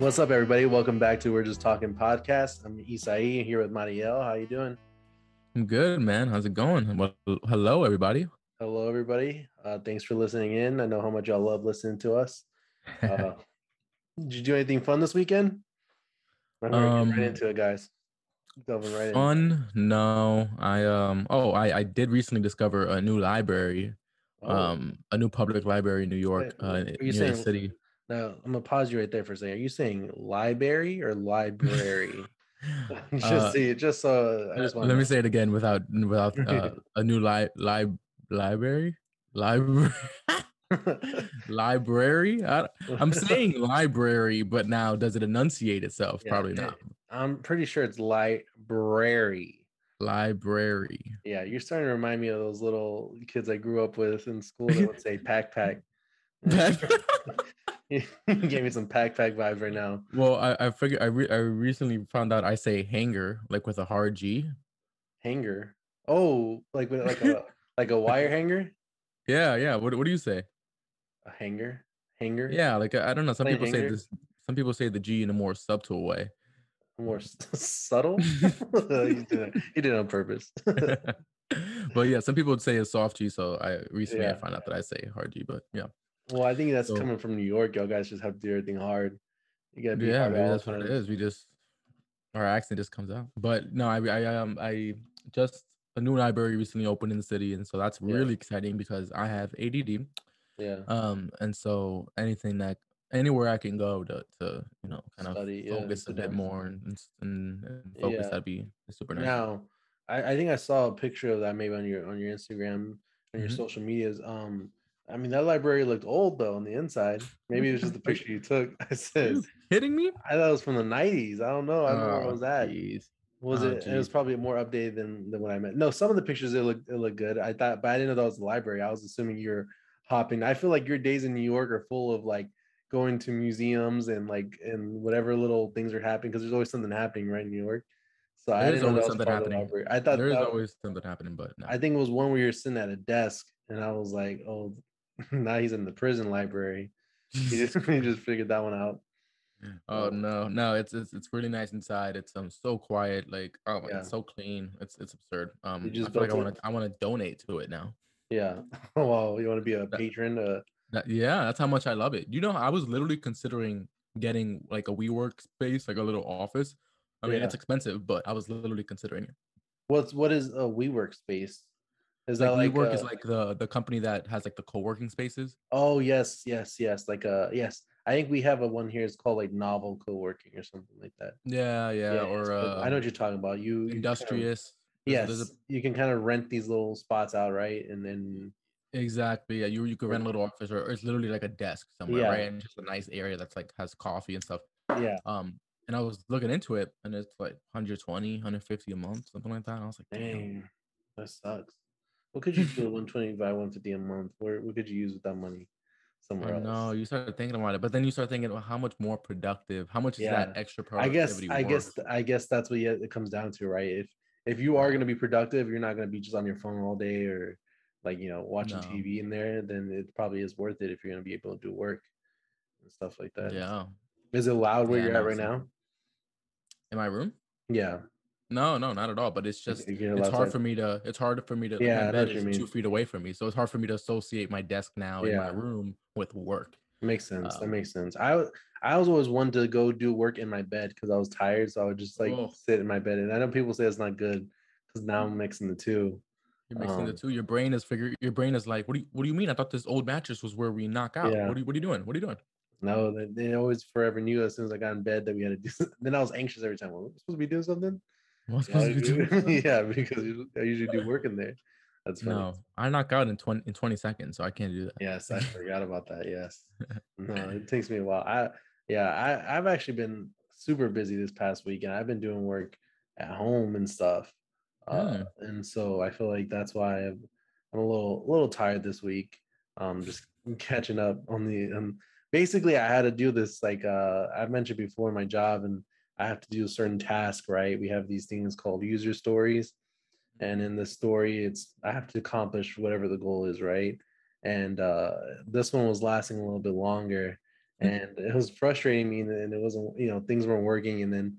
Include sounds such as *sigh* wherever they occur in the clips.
What's up, everybody? Welcome back to We're Just Talking podcast. I'm Isai here with Mariel. How you doing? I'm good, man. How's it going? Well, hello, everybody. Hello, everybody. Uh, thanks for listening in. I know how much y'all love listening to us. *laughs* Uh, did you do anything fun this weekend? I'm Um, right into it, guys. Delving right in. Fun? No. I um. Oh, I I did recently discover a new library. Oh, Um, a new public library in New York, uh, are near you the saying- city. Now I'm gonna pause you right there for a second. Are you saying library or library? *laughs* *laughs* just Uh, see. Just so I just want. Let me say it again without without uh, *laughs* a new li- li- library library library. I, I'm saying library, but now does it enunciate itself? Yeah, Probably not. I'm pretty sure it's library. Library. Yeah, you're starting to remind me of those little kids I grew up with in school that would say pack pack. You *laughs* gave me some pack pack vibes right now. Well, I I figured I re- I recently found out I say hanger like with a hard G. Hanger. Oh, like with like a *laughs* like a wire hanger? Yeah, yeah. What what do you say? A hanger? Hanger? Yeah, like I don't know. Some Plain people say this. Some people say the G in a more subtle way. More s- *laughs* subtle? you, did you did it on purpose. but yeah, some people would say a soft G. So I recently I Yeah. found out that I say hard G. But yeah, well, I think that's So- coming from New York. Y'all guys just have to do everything hard. You gotta be yeah, hard that's what it is. We just our accent just comes out. But no, I I um I just a new library recently opened in the city, and so that's Yeah. really exciting because I have ADD. Yeah. um and so anything that anywhere i can go to to you know kind Study, of yeah, focus a bit more and and, and, focus Yeah. that'd be super nice Now, I, I think I saw a picture of that maybe on your on your Instagram and your Mhm. social medias. Um, I mean that library looked old though on the inside. Maybe it was just the *laughs* picture you took. *laughs* I Are said you kidding me I thought it was from the '90s. I don't know. I don't know where Oh, it was at. jeez. Was Oh, it? It was probably more updated than than what I meant. No, some of the pictures it looked it looked good. I thought, but I didn't know that was the library. I was assuming you're hopping. I feel like your days in New York are full of like going to museums and like and whatever little things are happening because there's always something happening right in New York. So I There didn't know that was something part of the happening. I thought there is that- always something happening but no. I think it was one where you're sitting at a desk, and I was like, oh, *laughs* now he's in the prison library. He *laughs* just, *laughs* he just figured that one out. oh no no it's, it's it's really nice inside it's um so quiet like oh Yeah. it's so clean it's it's absurd um i just feel like i want to i want to donate to it now Yeah. well, you want to be a That- patron? Uh, That, yeah, that's how much I love it. You know, I was literally considering getting like a WeWork space, like a little office. I mean, Yeah. it's expensive, but I was literally considering it. what's what is a WeWork space? Is Like, that like WeWork is uh, like the the company that has like the co-working spaces. Oh yes, yes, yes. Like uh yes. I think we have a one here. It's called like novel co-working or something like that. Yeah, yeah, it's or uh, I know what you're talking about. You you kinda- industrious. There's- Yes, there's you can kind of rent these little spots out, right? And then exactly. Yeah, you you could rent a little office, or it's literally like a desk somewhere, Yeah. right? And just a nice area that's like has coffee and stuff. yeah, Um, and I was looking into it, and it's like 120, 150 a month, something like that. And I was like, damn. dang, that sucks. What could you do at *laughs* 120 by 150 a month? Where what could you use with that money? Somewhere I else. know you started thinking about it, but then you start thinking, well, how much more productive? How much is that Yeah. extra I guess productivity? I guess? I guess that's what it comes down to, right? If if you are going to be productive, you're not going to be just on your phone all day or like you know watching No. TV in there. Then it probably is worth it if you're going to be able to do work and stuff like that. yeah. Is it loud where Yeah, you're at right so- now? In my room? Yeah. No, no, not at all. But it's just it's hard for me to it's hard for me to Yeah, my bed is two feet away from me. So it's hard for me to associate my desk now in my room with work. Makes sense. that Um, makes sense. I I was always one to go do work in my bed because I was tired, so I would just like Oh. sit in my bed. And I know people say it's not good because now I'm mixing the two. You're mixing the Um, two. Your brain is figure your brain is like, what do you what do you mean? I thought this old mattress was where we knock out. Yeah. What are you what are you doing? What are you doing? No, they, they always forever knew as soon as I got in bed that we had to do. *laughs* something. Then I was anxious every time. Well, we're supposed to be doing something. What's Yeah, supposed to be doing? *laughs* yeah, because I usually do work in there. That's funny. No, I knock out in 20 in 20 seconds, so I can't do that. Yes, I *laughs* forgot about that. Yes. *laughs* No, it takes me a while. I yeah, I I've actually been super busy this past week, and I've been doing work at home and stuff. Uh, Hmm. and so I feel like that's why I'm, I'm a little little tired this week. Um, just catching up on the um. Basically, I had to do this like uh I've mentioned before my job, and I have to do a certain task. Right, we have these things called user stories, and in the story, it's I have to accomplish whatever the goal is. Right, and uh this one was lasting a little bit longer. And it was frustrating me, and it wasn't you know things weren't working, and then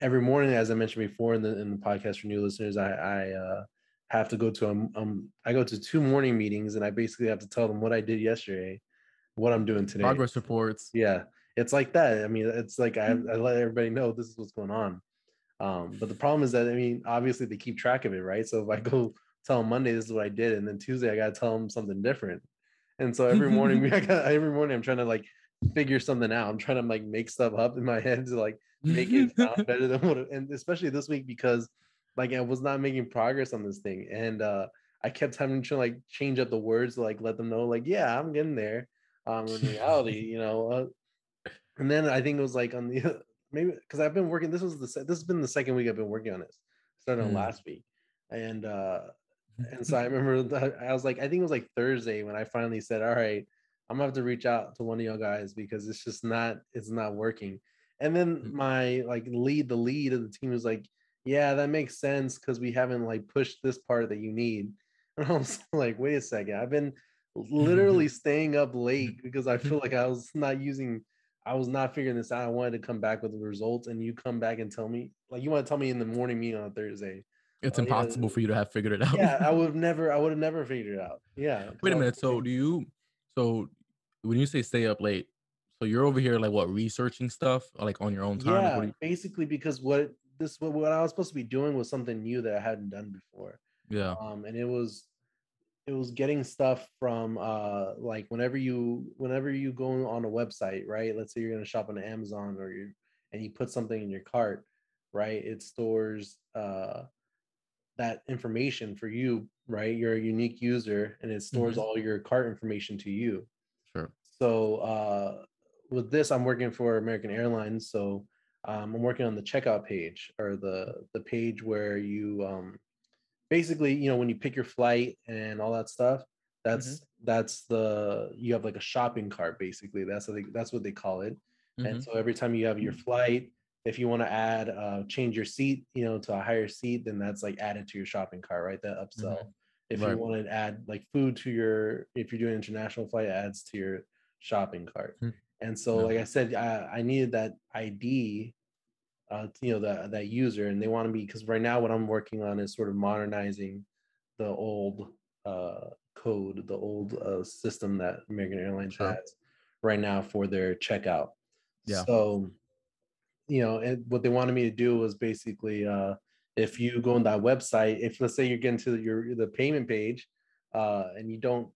every morning, as I mentioned before in the in the podcast for new listeners, I I uh, have to go to um, um I go to two morning meetings, and I basically have to tell them what I did yesterday, what I'm doing today, progress reports. Yeah, it's like that. I mean, it's like I, I let everybody know this is what's going on. Um, but the problem is that I mean, obviously they keep track of it, right? So if I go tell them Monday this is what I did, and then Tuesday I gotta tell them something different. And so every morning, *laughs* I got every morning I'm trying to like figure something out. I'm trying to like make stuff up in my *laughs* head to like make it *laughs* sound better than what. It, and especially this week because like I was not making progress on this thing, and uh I kept having to like change up the words to like let them know like yeah I'm getting there. Um, in reality, you know, uh, and then I think it was like on the *laughs* maybe because I've been working. This was the this has been the second week I've been working on this. Started mm. last week, and uh and so I *laughs* remember I was like I think it was like Thursday when I finally said, "All right, I'm gonna have to reach out to one of y'all guys because it's just not it's not working." And then mm. my like lead the lead of the team was like, "Yeah, that makes sense because we haven't like pushed this part that you need." *laughs* And I was like, "Wait a second, I've been." literally staying up late because I feel like I was not using I was not figuring this out. I wanted to come back with the results, and you come back and tell me, like, you want to tell me in the morning meeting on Thursday. It's uh, impossible yeah, for you to have figured it out. yeah, I would have *laughs* never, I would have never figured it out. Yeah. Wait a minute. So do you? So when you say stay up late, so you're over here like what researching stuff, like on your own time? Yeah, you... basically because what this what, what I was supposed to be doing was something new that I hadn't done before. Yeah. Um, and it was it was getting stuff from uh like whenever you whenever you go on a website right? Let's say you're going to shop on amazon or you and you put something in your cart right? It stores uh that information for you right? You're a unique user and it stores mm-hmm. all your cart information to you. Sure. So uh with this i'm working for american airlines so um, i'm working on the checkout page or the the page where you um basically, you know, when you pick your flight and all that stuff, that's mm-hmm. that's the you have like a shopping cart basically. That's what they, that's what they call it. Mm-hmm. And so every time you have your flight, if you want to add uh change your seat, you know, to a higher seat, then that's like added to your shopping cart, right? That upsell. Mm-hmm. If right. you want to add like food to your if you're doing international flight, adds to your shopping cart. Hmm. And so, like I said, I, I needed that ID uh, you know that that user and they want to be because right now what i'm working on is sort of modernizing the old uh, code the old uh, system that american airlines sure. has right now for their checkout yeah so you know and what they wanted me to do was basically uh, if you go on that website if let's say you're getting to your the payment page uh, and you don't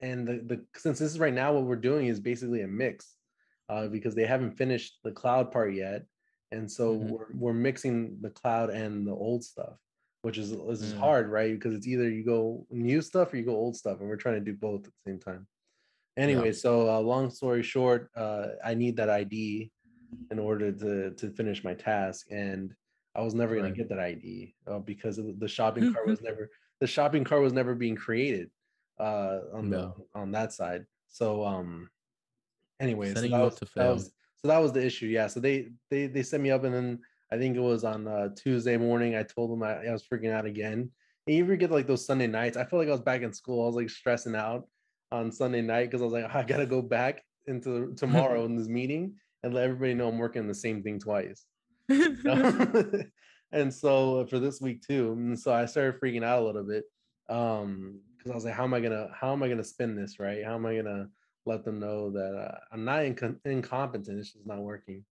and the, the since this is right now what we're doing is basically a mix uh, because they haven't finished the cloud part yet and so mm-hmm. we're, we're mixing the cloud and the old stuff which is this is mm. hard right because it's either you go new stuff or you go old stuff and we're trying to do both at the same time anyway yeah. so uh, long story short uh, i need that id in order to to finish my task and i was never going right. to get that id uh, because the shopping cart was *laughs* never the shopping cart was never being created uh on no. the on that side so um anyway so that, was, that was so that was the issue. Yeah. So they they they set me up, and then I think it was on uh, Tuesday morning. I told them I, I was freaking out again. And you ever get like those Sunday nights? I felt like I was back in school. I was like stressing out on Sunday night because I was like, oh, I gotta go back into tomorrow *laughs* in this meeting and let everybody know I'm working the same thing twice. *laughs* *laughs* and so for this week too, and so I started freaking out a little bit um because I was like, how am I gonna how am I gonna spin this right? How am I gonna let them know that uh, I'm not inc- incompetent. It's just not working.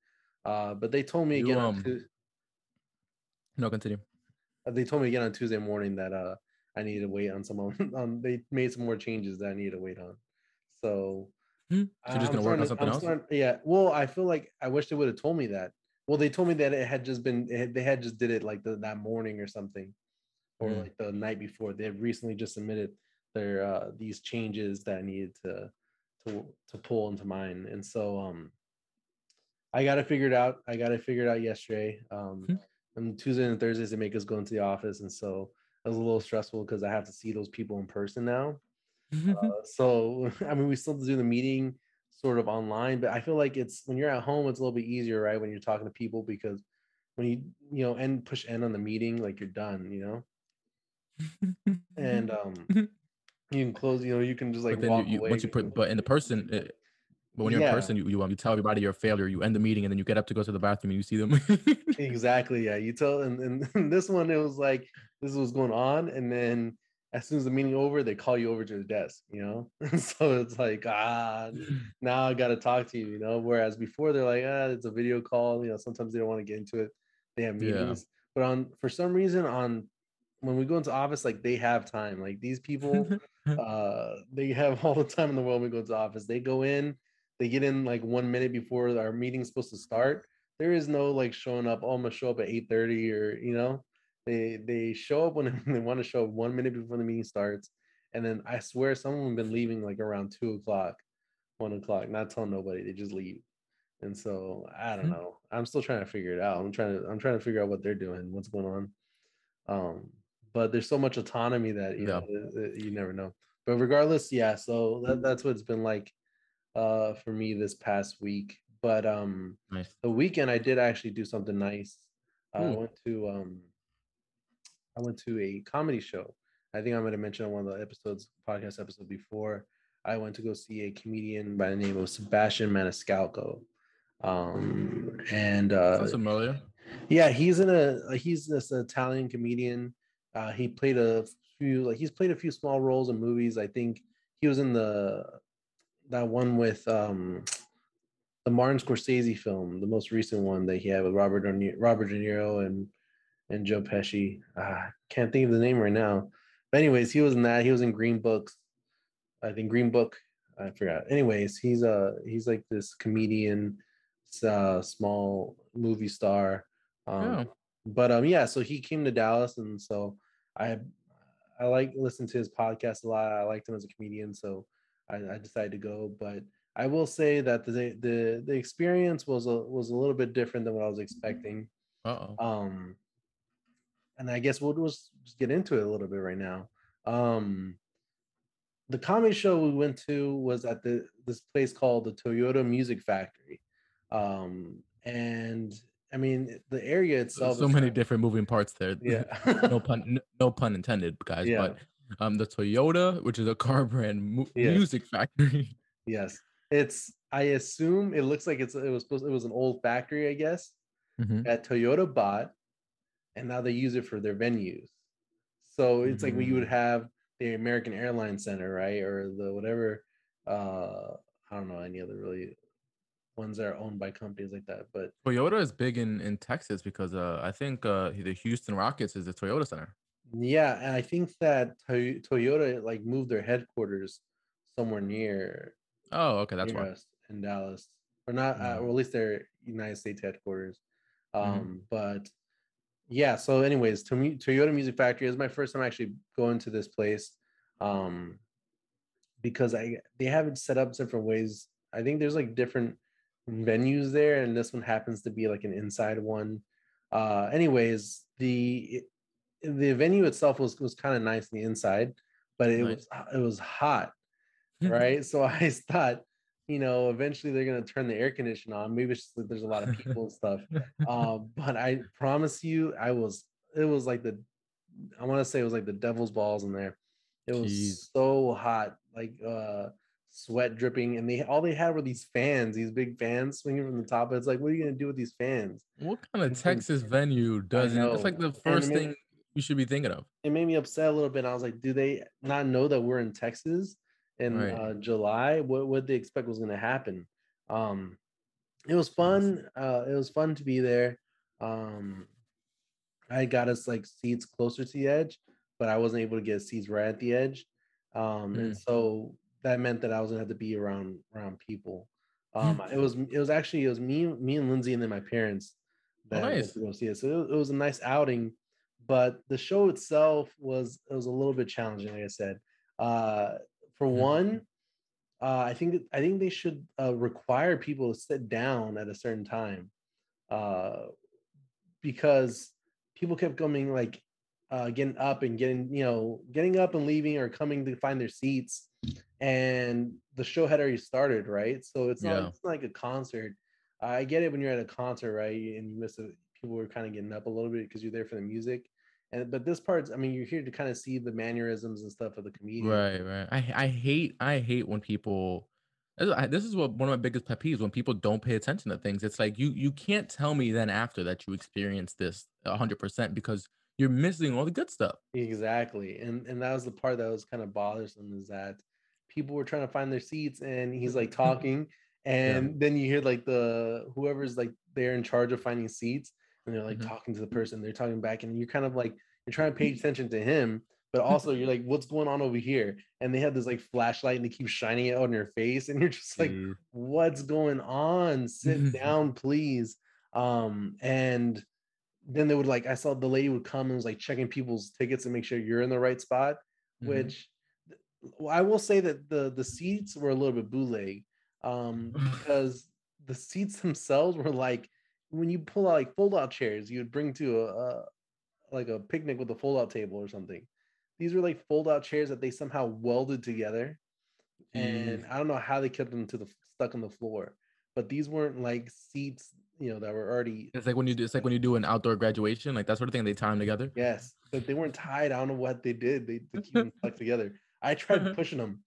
Uh, but they told me you, again. Um, tu- no, continue. Uh, they told me again on Tuesday morning that uh, I needed to wait on someone. *laughs* um, they made some more changes that I needed to wait on. So, hmm. so just gonna work on something else. Starting, yeah. Well, I feel like I wish they would have told me that. Well, they told me that it had just been had, they had just did it like the, that morning or something, or mm. like the night before. They had recently just submitted their uh, these changes that I needed to to to pull into mine. And so um I got it figured out. I got it figured out yesterday. Um mm-hmm. and Tuesday and Thursdays they make us go into the office. And so it was a little stressful because I have to see those people in person now. *laughs* uh, so *laughs* I mean we still do the meeting sort of online, but I feel like it's when you're at home, it's a little bit easier, right? When you're talking to people because when you you know end push end on the meeting, like you're done, you know. *laughs* and um you can close, you know, you can just like but walk you, away. Once you put, but in the person, it, But when you're in person, you you, um, you tell everybody you're a failure. You end the meeting and then you get up to go to the bathroom and you see them. *laughs* exactly yeah you tell and, and, *laughs* and this one it was like this is what's going on and then as soon as the meeting over they call you over to the desk you know *laughs* so it's like ah now i gotta talk to you you know whereas before they're like ah it's a video call you know sometimes they don't want to get into it they have Yeah. meetings but on for some reason on when we go into office like they have time like these people *laughs* uh they have all the time in the world when we go to office. They go in they get in like one minute before our meeting's supposed to start. There is no like showing up oh i'm gonna show up at 8 30 or you know? They they show up when *laughs* they want to show up one minute before the meeting starts and then i swear some of them have been leaving like around two o'clock one o'clock not telling nobody they just leave. And so i don't Hmm. know. I'm still trying to figure it out. I'm trying to i'm trying to figure out what they're doing what's going on. Um but there's so much autonomy that you Yeah. know you never know but regardless yeah so that, that's what it's been like uh for me this past week but um nice. the weekend I did actually do something nice. Uh, I went to um I went to a comedy show. I think I might have mentioned on one of the episodes, podcast episode before. I went to go see a comedian by the name of Sebastian Maniscalco. Um and uh Sounds familiar. yeah, he's in a he's this Italian comedian. Uh he played a few like he's played a few small roles in movies. I think he was in the that one with um the Martin Scorsese film, the most recent one that he had with Robert De Niro, Robert De Niro and and Joe Pesci. Ah, can't think of the name right now. But anyways, he was in that. He was in Green Books. I think Green Book. I forgot. Anyways, he's a he's like this comedian, uh, small movie star. Um, Yeah. But um, yeah. So he came to Dallas, and so I I like listen to his podcast a lot. I liked him as a comedian, so I, I decided to go. But I will say that the the the experience was a was a little bit different than what I was expecting. Uh oh. Um, and I guess we'll just, just get into it a little bit right now. Um, the comedy show we went to was at the this place called the Toyota Music Factory, um, and I mean the area itself. so many different moving parts there. *laughs* Yeah. no *laughs* pun. No pun intended, guys. Yeah. But um, the Toyota, which is a car *laughs* brand, mu- music factory. yes, it's. I assume it looks like it's. It was supposed. It was an old factory, I guess. Mhm. that Toyota bought, and now they use it for their venues. So it's like when you would have the American Airlines Center, right, or the whatever. Uh, I don't know any other really ones that are owned by companies like that, but Toyota is big in in Texas because uh, I think uh, the Houston Rockets is the Toyota Center. yeah, and I think that Toy- Toyota like moved their headquarters somewhere near Oh, okay, that's why. in Dallas, or not, uh, Mm. or at least their United States headquarters. Um, Mhm. but yeah. So, anyways, to me, Toyota Music Factory is my first time actually going to this place, um, because I they have it set up different ways. I think there's like different venues there, and this one happens to be like an inside one. Uh, anyways, the the venue itself was was kind of nice on the inside, but it Nice. was it was hot *laughs* right? So *laughs* I thought, you know, eventually they're gonna turn the air conditioner on. Maybe it's just there's a lot of people and stuff. *laughs* Um, but I promise you, I was it was like the I want to say it was like the devil's balls in there. It was Jeez. so hot, like uh sweat dripping, and they all they had were these fans, these big fans swinging from the top. It's like, what are you gonna do with these fans? What kind of It's been- Texas venue doesn't? It's like the first made- thing you should be thinking of. It made me upset a little bit. I was like, do they not know that we're in Texas in Right. uh, July? What what they expect was gonna happen? Um, it was fun. Uh, it was fun to be there. Um, I got us like seats closer to the edge, but I wasn't able to get seats right at the edge. Um, and Mm. so that meant that I was gonna have to be around around people. Um, it was it was actually it was me me and Lindsay and then my parents Oh, that went nice. to go see it. So it, it was a nice outing, but the show itself was it was a little bit challenging. Like I said, uh, for one, uh, I think I think they should uh, require people to sit down at a certain time, uh, because people kept coming like uh, getting up and getting you know getting up and leaving or coming to find their seats, and the show had already started, right? So it's not Yeah. it's not like a concert. I get it when you're at a concert, right? And you miss it. People were kind of getting up a little bit because you're there for the music. And but this part's, I mean, you're here to kind of see the mannerisms and stuff of the comedian. Right, right. I I hate I hate when people This is what one of my biggest pet peeves when people don't pay attention to things. It's like you you can't tell me then after that you experienced this 100% because you're missing all the good stuff. Exactly. And and that was the part that was kind of bothersome is that people were trying to find their seats and he's like *laughs* talking and yeah. then you hear like the whoever's like they're in charge of finding seats and they're like mm-hmm. talking to the person they're talking back and you're kind of like you're trying to pay attention to him but *laughs* also you're like what's going on over here and they have this like flashlight and they keep shining it on your face and you're just like mm. what's going on sit *laughs* down please um and then they would like i saw the lady would come and was like checking people's tickets to make sure you're in the right spot mm-hmm. which I will say that the the seats were a little bit bootleg um, *laughs* because the seats themselves were like when you pull out like fold out chairs you would bring to a, a like a picnic with a fold out table or something. These were like fold out chairs that they somehow welded together, mm. and I don't know how they kept them to the stuck on the floor. But these weren't like seats, you know, that were already. It's like when you do. It's like when you do an outdoor graduation, like that sort of thing. They tie them together. Yes, but they weren't tied. I don't know what they did. They, they keep them *laughs* stuck together. I tried *laughs* pushing them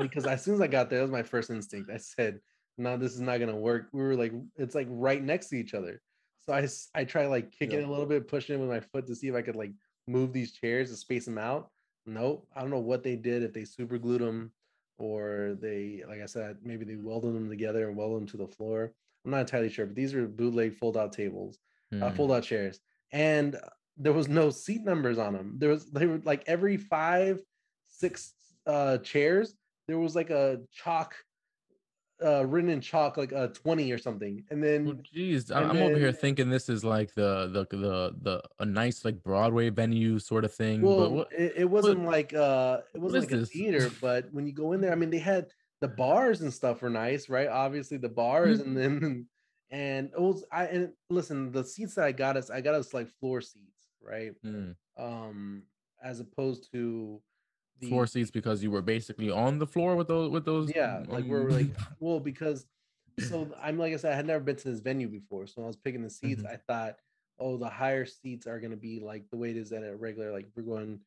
because as soon as I got there, that was my first instinct. I said, "No, this is not gonna work." We were like, it's like right next to each other. So I I tried like kicking yeah. it a little bit, pushing it with my foot to see if I could like move these chairs to space them out. Nope, I don't know what they did if they super glued them or they, like I said, maybe they welded them together and welded them to the floor. I'm not entirely sure, but these are bootleg fold-out tables, mm. uh, hmm. fold-out chairs, and there was no seat numbers on them. There was they were like every five six uh, chairs, there was like a chalk uh written in chalk like a 20 or something and then jeez oh, i'm, then, over here thinking this is like the the the the a nice like broadway venue sort of thing well what, it, it, wasn't what, like uh it wasn't like a this? theater but when you go in there i mean they had the bars and stuff were nice right obviously the bars mm-hmm. and then and it was i and listen the seats that i got us i got us like floor seats right mm. um as opposed to the floor seats because you were basically on the floor with those with those yeah like um... we're like *laughs* well because so i'm like i said i had never been to this venue before so when i was picking the seats mm-hmm. i thought oh the higher seats are going to be like the way it is at a regular like we're going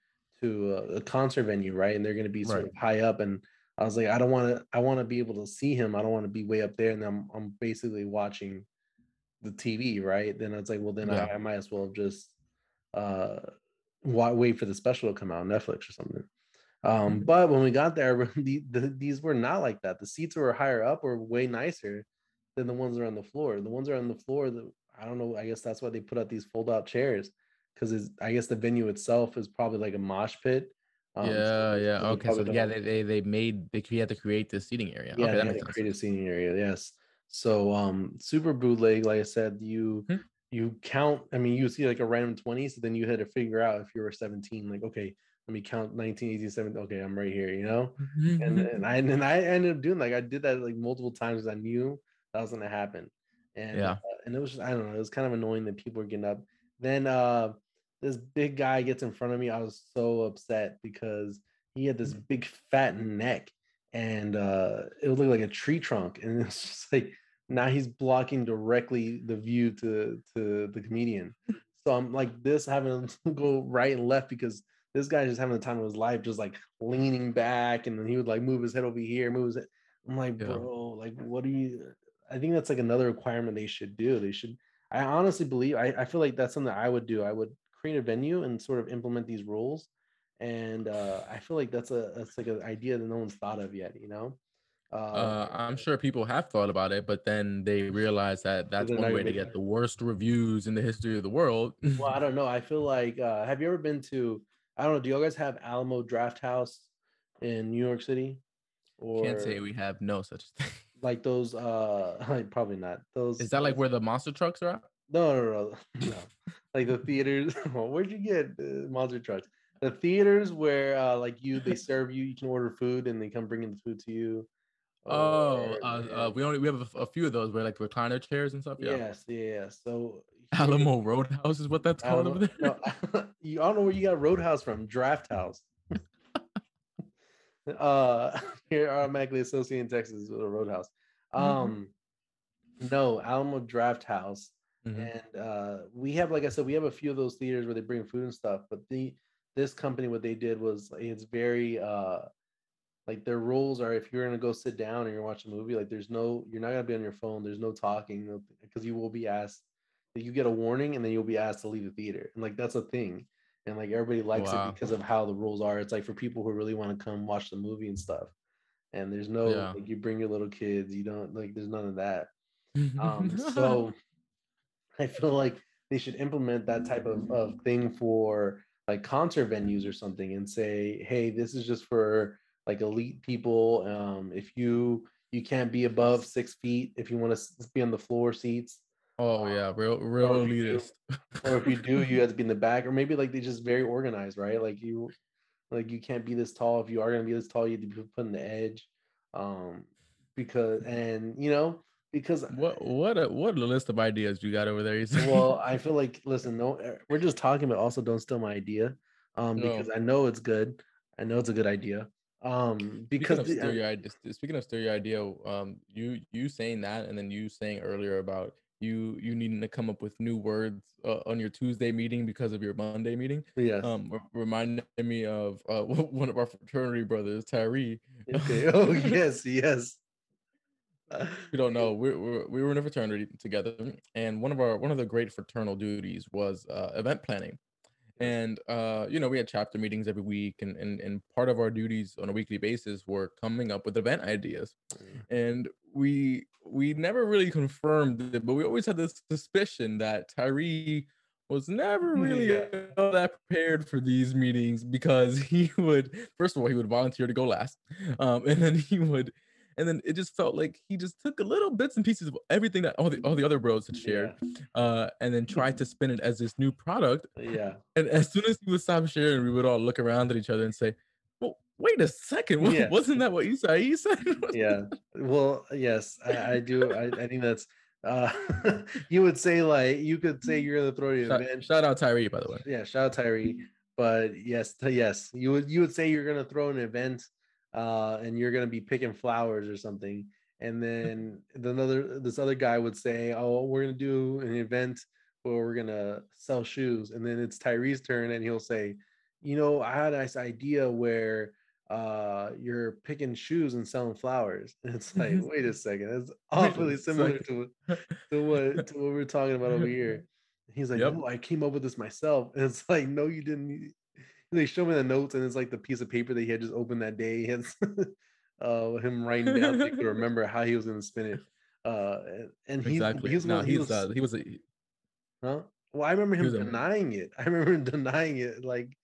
to a, a concert venue right and they're going to be sort right. of high up and i was like i don't want to i want to be able to see him i don't want to be way up there and I'm, I'm basically watching the tv right then it's like well then yeah. I, I might as well just uh why wait for the special to come out on netflix or something um, mm-hmm. but when we got there, *laughs* the, the, these were not like that. The seats were higher up, were way nicer than the ones that are on the floor. The ones that are on the floor, the, I don't know. I guess that's why they put out these fold out chairs because it's I guess the venue itself is probably like a mosh pit. Um, yeah, so yeah, okay. So yeah, they, they they made they had to create the seating area. Yeah, okay, that makes create a seating area. Yes. So um, super bootleg, like I said, you hmm. you count. I mean, you see like a random twenty, so then you had to figure out if you were seventeen. Like, okay, let me count 19, 18, 17. Okay, I'm right here, you know? Mm-hmm. And, and I *laughs* and I ended up doing like I did that like multiple times because I knew that was gonna happen. And yeah, uh, and it was just I don't know, it was kind of annoying that people were getting up. Then uh this big guy gets in front of me. I was so upset because he had this mm. big fat neck and uh it looked like a tree trunk. And *laughs* it's just like now he's blocking directly the view to to the comedian. So I'm like this having to *laughs* go right and left because this guy just having the time of his life, just like leaning back, and then he would like move his head over here, move his head. I'm like, yeah. bro, like, what do you? I think that's like another requirement they should do. They should. I honestly believe. I, I feel like that's something I would do. I would create a venue and sort of implement these rules, and uh, I feel like that's a that's like an idea that no one's thought of yet. You know. Uh, uh, I'm sure people have thought about it, but then they realize that that's one way to get the worst reviews in the history of the world. well, I don't know. I feel like uh, have you ever been to I don't know. Do you guys have Alamo Draft House in New York City? Or can't say we have no such thing. *laughs* Like those, uh, *laughs* like probably not. Those is that like where the monster trucks are at? No, no, no, no. *laughs* like the theaters. Where'd you get uh, monster trucks? The theaters where uh, like you, they serve you. You can order food and they come bringing the food to you. Oh, uh, uh, we only we have a, a, few of those where like recliner chairs and stuff. Yeah. Yes, yeah. So Alamo Roadhouse is what that's called over there. No, *laughs* you, I don't know where you got Roadhouse from. Draft House. *laughs* uh, *laughs* here automatically associated in Texas with a Roadhouse. Mm-hmm. Um, mm-hmm. no, Alamo Draft House, mm-hmm. and uh, we have, like I said, we have a few of those theaters where they bring food and stuff. But the this company, what they did was it's very uh like their rules are if you're gonna go sit down and you're watching a movie, like there's no you're not gonna be on your phone. There's no talking because you will be asked. You get a warning and then you'll be asked to leave the theater, and like that's a thing. And like everybody likes wow. it because of how the rules are. It's like for people who really want to come watch the movie and stuff. And there's no yeah. like you bring your little kids. You don't like there's none of that. Um, *laughs* so I feel like they should implement that type of, of thing for like concert venues or something and say, hey, this is just for like elite people. Um, if you you can't be above six feet, if you want to be on the floor seats. Oh yeah, real real or elitist. or if you do, you have to *laughs* be in the back, or maybe like they just very organized, right? Like you, like you can't be this tall. If you are gonna be this tall, you have to be put in the edge. Um, because and you know because what what a what a list of ideas you got over there. well, I *laughs* feel like listen, no, eh, we're just talking, but also don't steal my idea, um, no. because I know it's good. I know it's a good idea. Um, because speaking of, the, your idea, speaking of steal your idea, um, you you saying that, and then you saying earlier about you you needing to come up with new words uh, on your Tuesday meeting because of your Monday meeting. Yes. Um, reminded me of uh, *laughs* one of our fraternity brothers, Tyree. Okay. *laughs* Oh yes, yes you don't know we, we, we were in a fraternity together and one of our one of the great fraternal duties was uh, event planning and uh, you know we had chapter meetings every week and, and and part of our duties on a weekly basis were coming up with event ideas mm. and we we never really confirmed it but we always had this suspicion that tyree was never really yeah. that prepared for these meetings because *laughs* he would first of all he would volunteer to go last um, and then he would and then it just felt like he just took a little bits and pieces of everything that all the all the other bros had shared, yeah. uh, and then tried to spin it as this new product. Yeah. And as soon as he would stop sharing, we would all look around at each other and say, "Well, wait a second, *laughs* yeah. wasn't that what you said?" You said. yeah. *laughs* Well, yes, I, I do. I, I think that's uh *laughs* you would say like you could say you're gonna throw shout, shout out Tyree by the way yeah shout out Tyree but yes yes you would you would say you're gonna throw an event uh, and you're gonna be picking flowers or something. And then another this other guy would say, "Oh, we're gonna do an event where we're gonna sell shoes." And then it's Tyree's turn, and he'll say, "You know, I had this idea where uh, you're picking shoes and selling flowers." And *laughs* it's like, *laughs* wait a second, it's *laughs* awfully similar to to what to what we're talking about over here. he's like, yep. "No, I came up with this myself." And it's like, "No, you didn't they show me the notes and it's like the piece of paper that he had just opened that day. He uh, him writing down to remember how he was going to spin it. Uh, and he, exactly. he was no, he, was, uh, he was a, huh? Well, I remember him denying a, it. I remember him denying it. Like,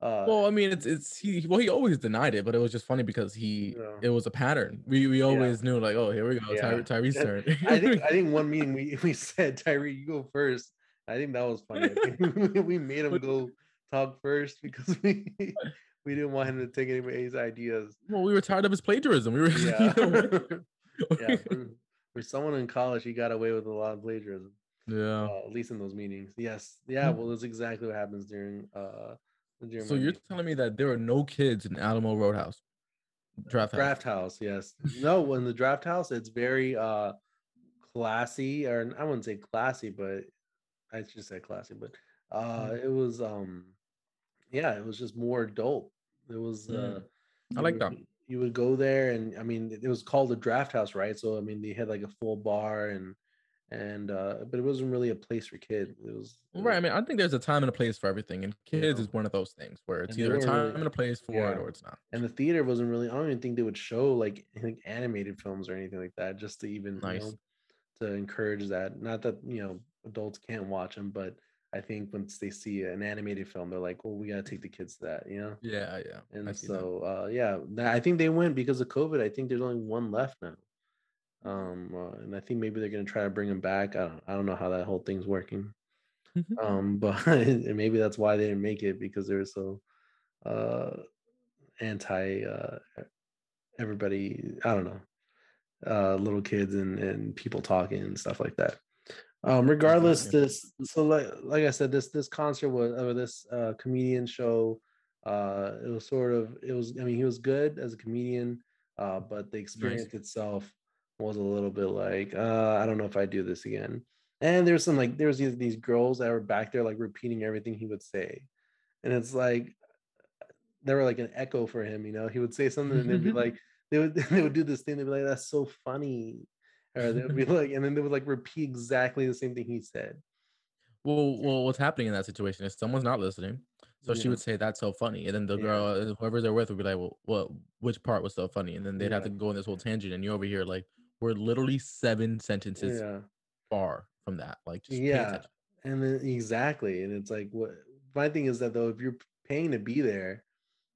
uh, well, I mean, it's it's he. Well, he always denied it, but it was just funny because he yeah. it was a pattern. We we always yeah. knew like, oh, here we go, yeah. Ty, Tyree's *laughs* turn. I think I think *laughs* one meeting we *laughs* we said Tyree, you go first. I think that was funny. we made him go talk first because we we didn't want him to take anybody's ideas. Well, we were tired of his plagiarism. We were yeah. You know, yeah for, for, someone in college, he got away with a lot of plagiarism. Yeah, uh, at least in those meetings. Yes, yeah. Hmm. Well, that's exactly what happens during. uh So you're telling me that there are no kids in Alamo Roadhouse draft house. draft house? Yes. no, in the draft house, it's very uh classy, or I wouldn't say classy, but I should say classy, but uh hmm. it was um yeah, it was just more adult. It was mm. uh I like that. You would go there and I mean it was called the draft house, right? So I mean they had like a full bar and and uh but it wasn't really a place for kids. It was right. I mean, I think there's a time and a place for everything, and kids is one of those things where it's either a time really, and a place for yeah. it or it's not. And the theater wasn't really. I don't even think they would show like, like animated films or anything like that, just to even nice. you know, to encourage that. Not that you know adults can't watch them, but I think once they see an animated film, they're like, "Well, we gotta take the kids to that," you know? Yeah, yeah. And so, uh, yeah, I think they went because of COVID. I think there's only one left now, um, uh, and I think maybe they're gonna try to bring them back. I don't, I don't know how that whole thing's working, mm-hmm. um, *laughs* but maybe that's why they didn't make it because they were so uh, anti uh, everybody. I don't know, uh, little kids and and people talking and stuff like that. Um, regardless, this so like like I said, this this concert was or this uh, comedian show. Uh, it was sort of it was. I mean, he was good as a comedian, uh, but the experience nice. itself was a little bit like uh, I don't know if I do this again. And there's some like there's these these girls that were back there like repeating everything he would say, and it's like they were like an echo for him. You know, he would say something and they'd be like, *laughs* they would *laughs* they would do this thing. They'd be like, "That's so funny," or they'd be like, and then they would like repeat exactly the same thing he said. Well, well, what's happening in that situation is someone's not listening. So she would say that's so funny, and then the Yeah. girl, whoever they're with, would be like, "Well, what? Which part was so funny?" And then they'd have to go on this whole tangent, and you over here like, we're literally seven sentences Yeah. far from that. Like, just Yeah. And then exactly. And it's like what my thing is that though, if you're paying to be there,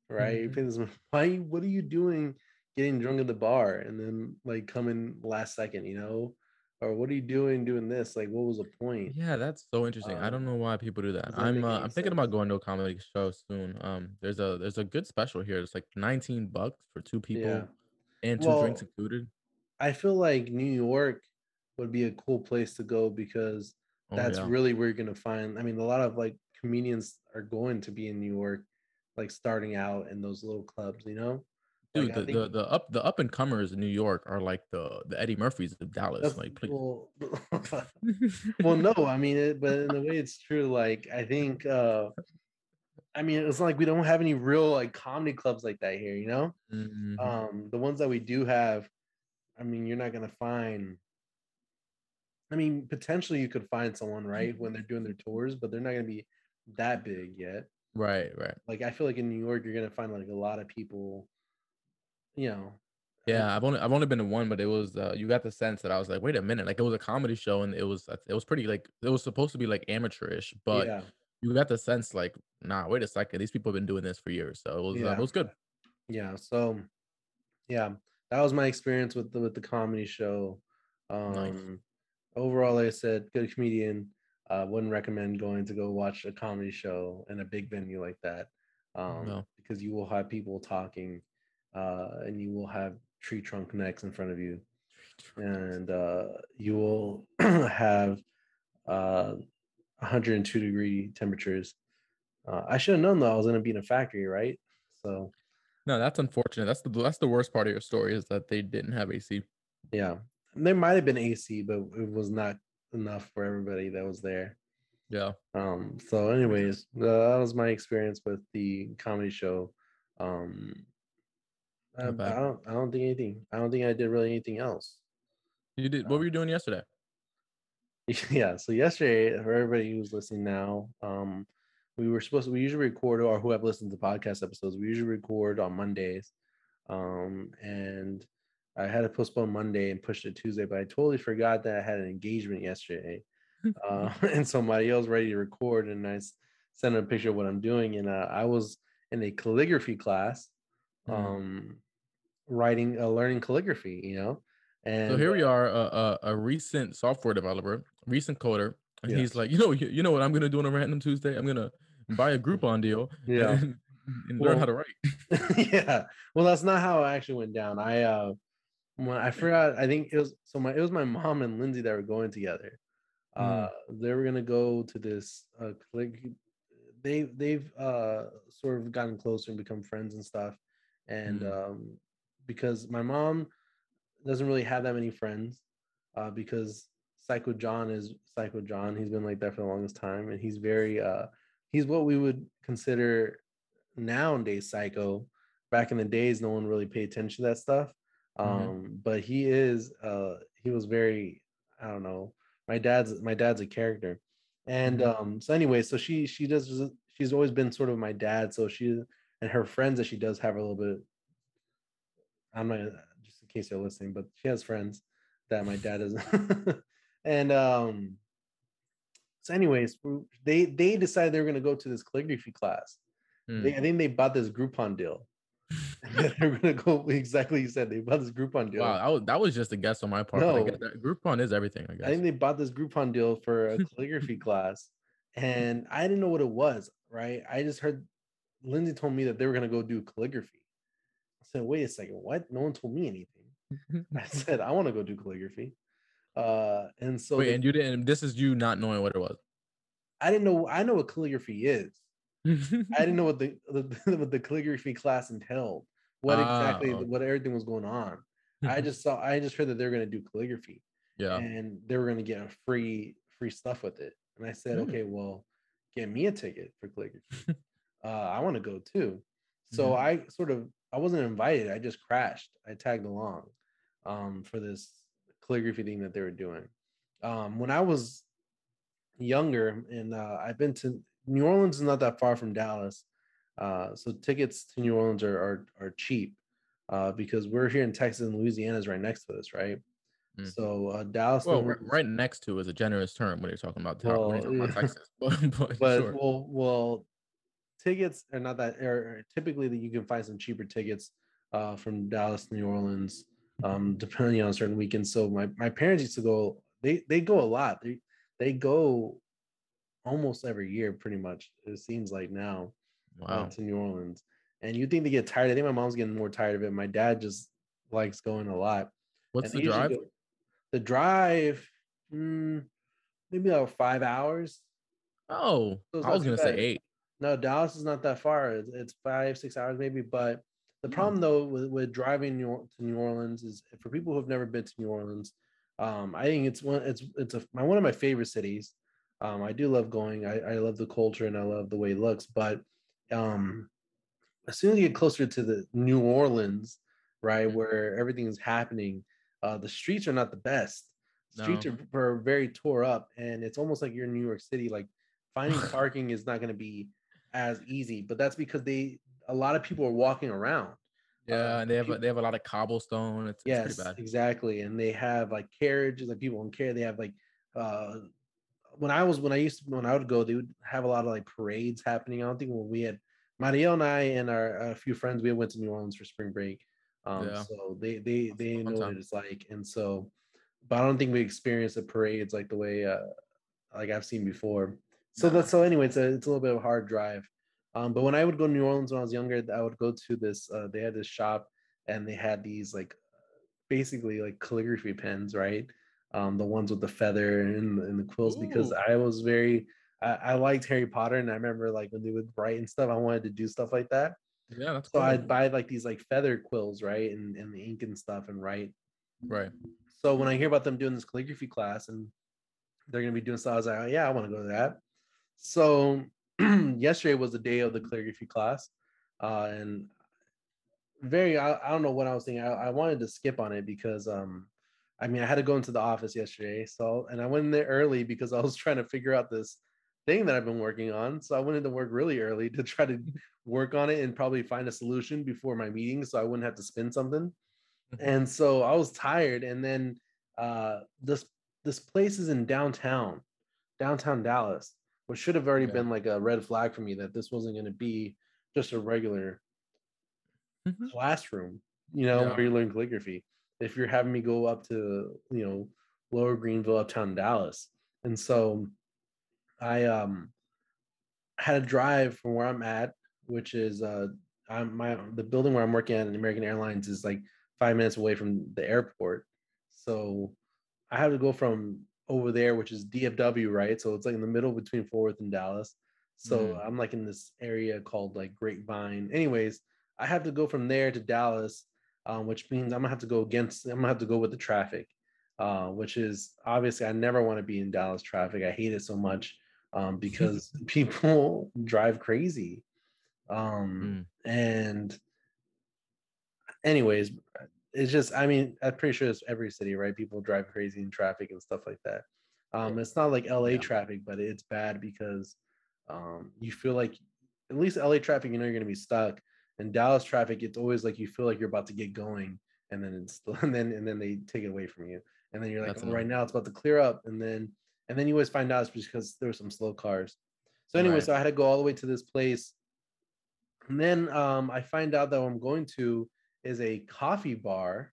right? You're Mhm. paying this mon- *laughs* why what are you doing getting drunk at the bar and then like coming last second, you know? Or what are you doing doing this? Like what was the point? Yeah, that's so interesting. I don't Um, know why people do that. I'm uh, I'm thinking about going to a comedy show soon. Um, there's a there's a good special here. It's like 19 bucks for two people Yeah. and two drinks included. I feel like New York would be a cool place to go because Oh that's yeah. really where you're gonna find. I mean, a lot of like comedians are going to be in New York, like starting out in those little clubs, you know? Dude, I the, think the the up the up and comers in New York are like the the Eddie Murphys of Dallas. Like, please. well, *laughs* *laughs* well, no, I mean it, but in the way it's true, like I think uh I mean it's like we don't have any real like comedy clubs like that here, you know? Mhm. Um the ones that we do have, I mean, you're not gonna find I mean, potentially you could find someone, right, when they're doing their tours, but they're not gonna be that big yet. Right, right. Like I feel like in New York, you're gonna find like a lot of people, you know. Yeah, I've only I've only been to one, but it was uh, you got the sense that I was like, wait a minute, like it was a comedy show and it was uh, it was pretty like it was supposed to be like amateurish, but yeah, you got the sense like, nah, wait a second, these people have been doing this for years, so it was uh, it was good. yeah. So, yeah, that was my experience with the with the comedy show. Um, Nice. overall, like I said, good comedian. Uh, wouldn't recommend going to go watch a comedy show in a big venue like that, um, No. because you will have people talking, uh, and you will have tree trunk necks in front of you, and uh, you will *clears throat* have uh, 102 degree temperatures. Uh, I should have known though I was going to be in a factory, right? So No, that's unfortunate. That's the that's the worst part of your story is that they didn't have AC. yeah, there might have been AC, but it was not enough for everybody that was there. Yeah. Um, so, anyways, uh, that was my experience with the comedy show. Um, I, I don't, I don't think anything. I don't think I did really anything else. You did what were you doing yesterday? *laughs* yeah so yesterday for everybody who's listening now um we were supposed to we usually record or who have listened to podcast episodes we usually record on mondays. Um and i had to postpone monday and push it tuesday but i totally forgot that i had an engagement yesterday. *laughs* Uh *laughs* and somebody else ready to record and i sent them a picture of what i'm doing and uh, i was in a calligraphy class Mhm. um writing uh, learning calligraphy you know? And So here we are, a, a, a recent software developer, recent coder, and he's like, you know, you, you know what I'm gonna do on a random Tuesday? I'm gonna buy a Groupon deal yeah and, *laughs* and learn how to Well, write. *laughs* yeah. Well, that's not how it actually went down. I uh when I forgot, I think it was so my it was my mom and Lindsay that were going together. Uh they were gonna go to this uh click they they've uh sort of gotten closer and become friends and stuff. And Mm. um because my mom doesn't really have that many friends, uh, because Psycho John is Psycho John. He's been like that for the longest time, and he's very uh he's what we would consider nowadays psycho. Back in the days, no one really paid attention to that stuff. Um, Mhm. but he is uh he was very, I don't know. My dad's my dad's a character. And Mhm. um, so anyway, so she she does she's always been sort of my dad. So she and her friends that she does have a little bit. I'm not just in case you're listening, but she has friends that my dad is. *laughs* and um, so, anyways, they they decided they were gonna go to this calligraphy class. Mm. They, I think they bought this Groupon deal. *laughs* *laughs* they were gonna go exactly you said they bought this Groupon deal. Wow, that was, that was just a guess on my part. No. Groupon is everything, I guess. I think they bought this Groupon deal for a *laughs* calligraphy class, and I didn't know what it was. Right? I just heard Lindsay told me that they were gonna go do calligraphy. I said, "Wait a second, what? No one told me anything." I said, "I want to go do calligraphy," uh, and so Wait, the- and you didn't. This is you not knowing what it was. I didn't know. I know what calligraphy is. I didn't know what the, *laughs* the what the calligraphy class entailed. What Ah, exactly okay. what everything was going on. I *laughs* just saw. I just heard that they're gonna do calligraphy. yeah. and they were going to get a free free stuff with it and i said Mm. okay well get me a ticket for calligraphy *laughs* uh i want to go too So. I sort of I wasn't invited. I just crashed. I tagged along um, for this calligraphy thing that they were doing. Um, when I was younger, and uh, I've been to New Orleans is not that far from Dallas, uh, so tickets to New Orleans are are, are cheap uh, because we're here in Texas and Louisiana is right next to us, right? Mm. So uh, Dallas, Well, right next to is a generous term when you're talking about, town, you're talking Well, about yeah. Texas. *laughs* But, but, but sure. well, well, tickets are not that. Or typically, that you can find some cheaper tickets uh, from Dallas, New Orleans, um, depending on certain weekends. So my my parents used to go. They they go a lot. They they go almost every year, pretty much. It seems like now uh, wow. to New Orleans. And you think they get tired? I think my mom's getting more tired of it. My dad just likes going a lot. What's And the drive? go- the drive, mm, maybe about five hours. Oh, So I was gonna say eight. No, Dallas is not that far. It's, it's five, six hours maybe. But the Hmm. problem though with, with driving New, to New Orleans is for people who have never been to New Orleans, um, I think it's one it's it's a my one of my favorite cities. Um, I do love going. I, I love the culture and I love the way it looks. But um, as soon as you get closer to the New Orleans, right, Mhm. where everything is happening, uh, the streets are not the best. Streets No. are, are very tore up, and it's almost like you're in New York City. Like finding *laughs* parking is not going to be as easy, but that's because they a lot of people are walking around. Yeah, Uh, and they have a, peop- they have a lot of cobblestone. It's, it's Yes, pretty bad. exactly, and they have like carriages, like people in care. They have like uh when I was when I used to when I would go, they would have a lot of like parades happening. I don't think when we had Mario and I and our a few friends, we went to New Orleans for spring break. Um, Yeah. so they they they know what it's like, and so, but I don't think we experienced the parades like the way uh like I've seen before. So Nah. that's so anyway, it's a it's a little bit of a hard drive. Um, but when I would go to New Orleans when I was younger, I would go to this. Uh, they had this shop, and they had these like basically like calligraphy pens, right? Um, the ones with the feather and, and the quills. Because I was very, I, I liked Harry Potter, and I remember like when they would write and stuff, I wanted to do stuff like that. Yeah, that's So cool. I'd buy like these like feather quills, right, and and the ink and stuff, and write. right. So when I hear about them doing this calligraphy class and they're gonna be doing stuff, I was like, oh, yeah, I want to go to that. So *clears throat* yesterday was the day of the calligraphy class, uh, and very I, I don't know what I was thinking. I, I wanted to skip on it because um I mean I had to go into the office yesterday, so and I went in there early because *laughs* I was trying to figure out this thing that I've been working on. So I went into work really early to try to work on it and probably find a solution before my meeting so I wouldn't have to spin something and so I was tired. And then uh, this this place is in downtown, downtown Dallas, which should have already Yeah. been like a red flag for me that this wasn't going to be just a regular Mhm. classroom, you know, Yeah. where you learn calligraphy. If you're having me go up to you know Lower Greenville, uptown Dallas, and so I um had a drive from where I'm at, which is uh I'm my the building where I'm working at in American Airlines is like five minutes away from the airport. So I had to go from over there, which is DFW, right? So it's like in the middle between Fort Worth and Dallas. So Mm. I'm like in this area called like Grapevine. Anyways, I have to go from there to Dallas, um, which means I'm gonna have to go against. I'm gonna have to go with the traffic, uh, which is obviously I never want to be in Dallas traffic. I hate it so much um, because *laughs* people drive crazy. Um, And anyways, it's just I mean I'm pretty sure it's every city, right? People drive crazy in traffic and stuff like that. Um, it's not like LA Yeah. traffic, but it's bad because um, you feel like at least LA traffic, you know you're gonna be stuck. And Dallas traffic, it's always like you feel like you're about to get going, and then it's *laughs* and then and then they take it away from you, and then you're like, oh, right now it's about to clear up, and then and then you always find out it's because there were some slow cars. So anyway, Right. so I had to go all the way to this place, and then um, I find out that I'm going to is a coffee bar,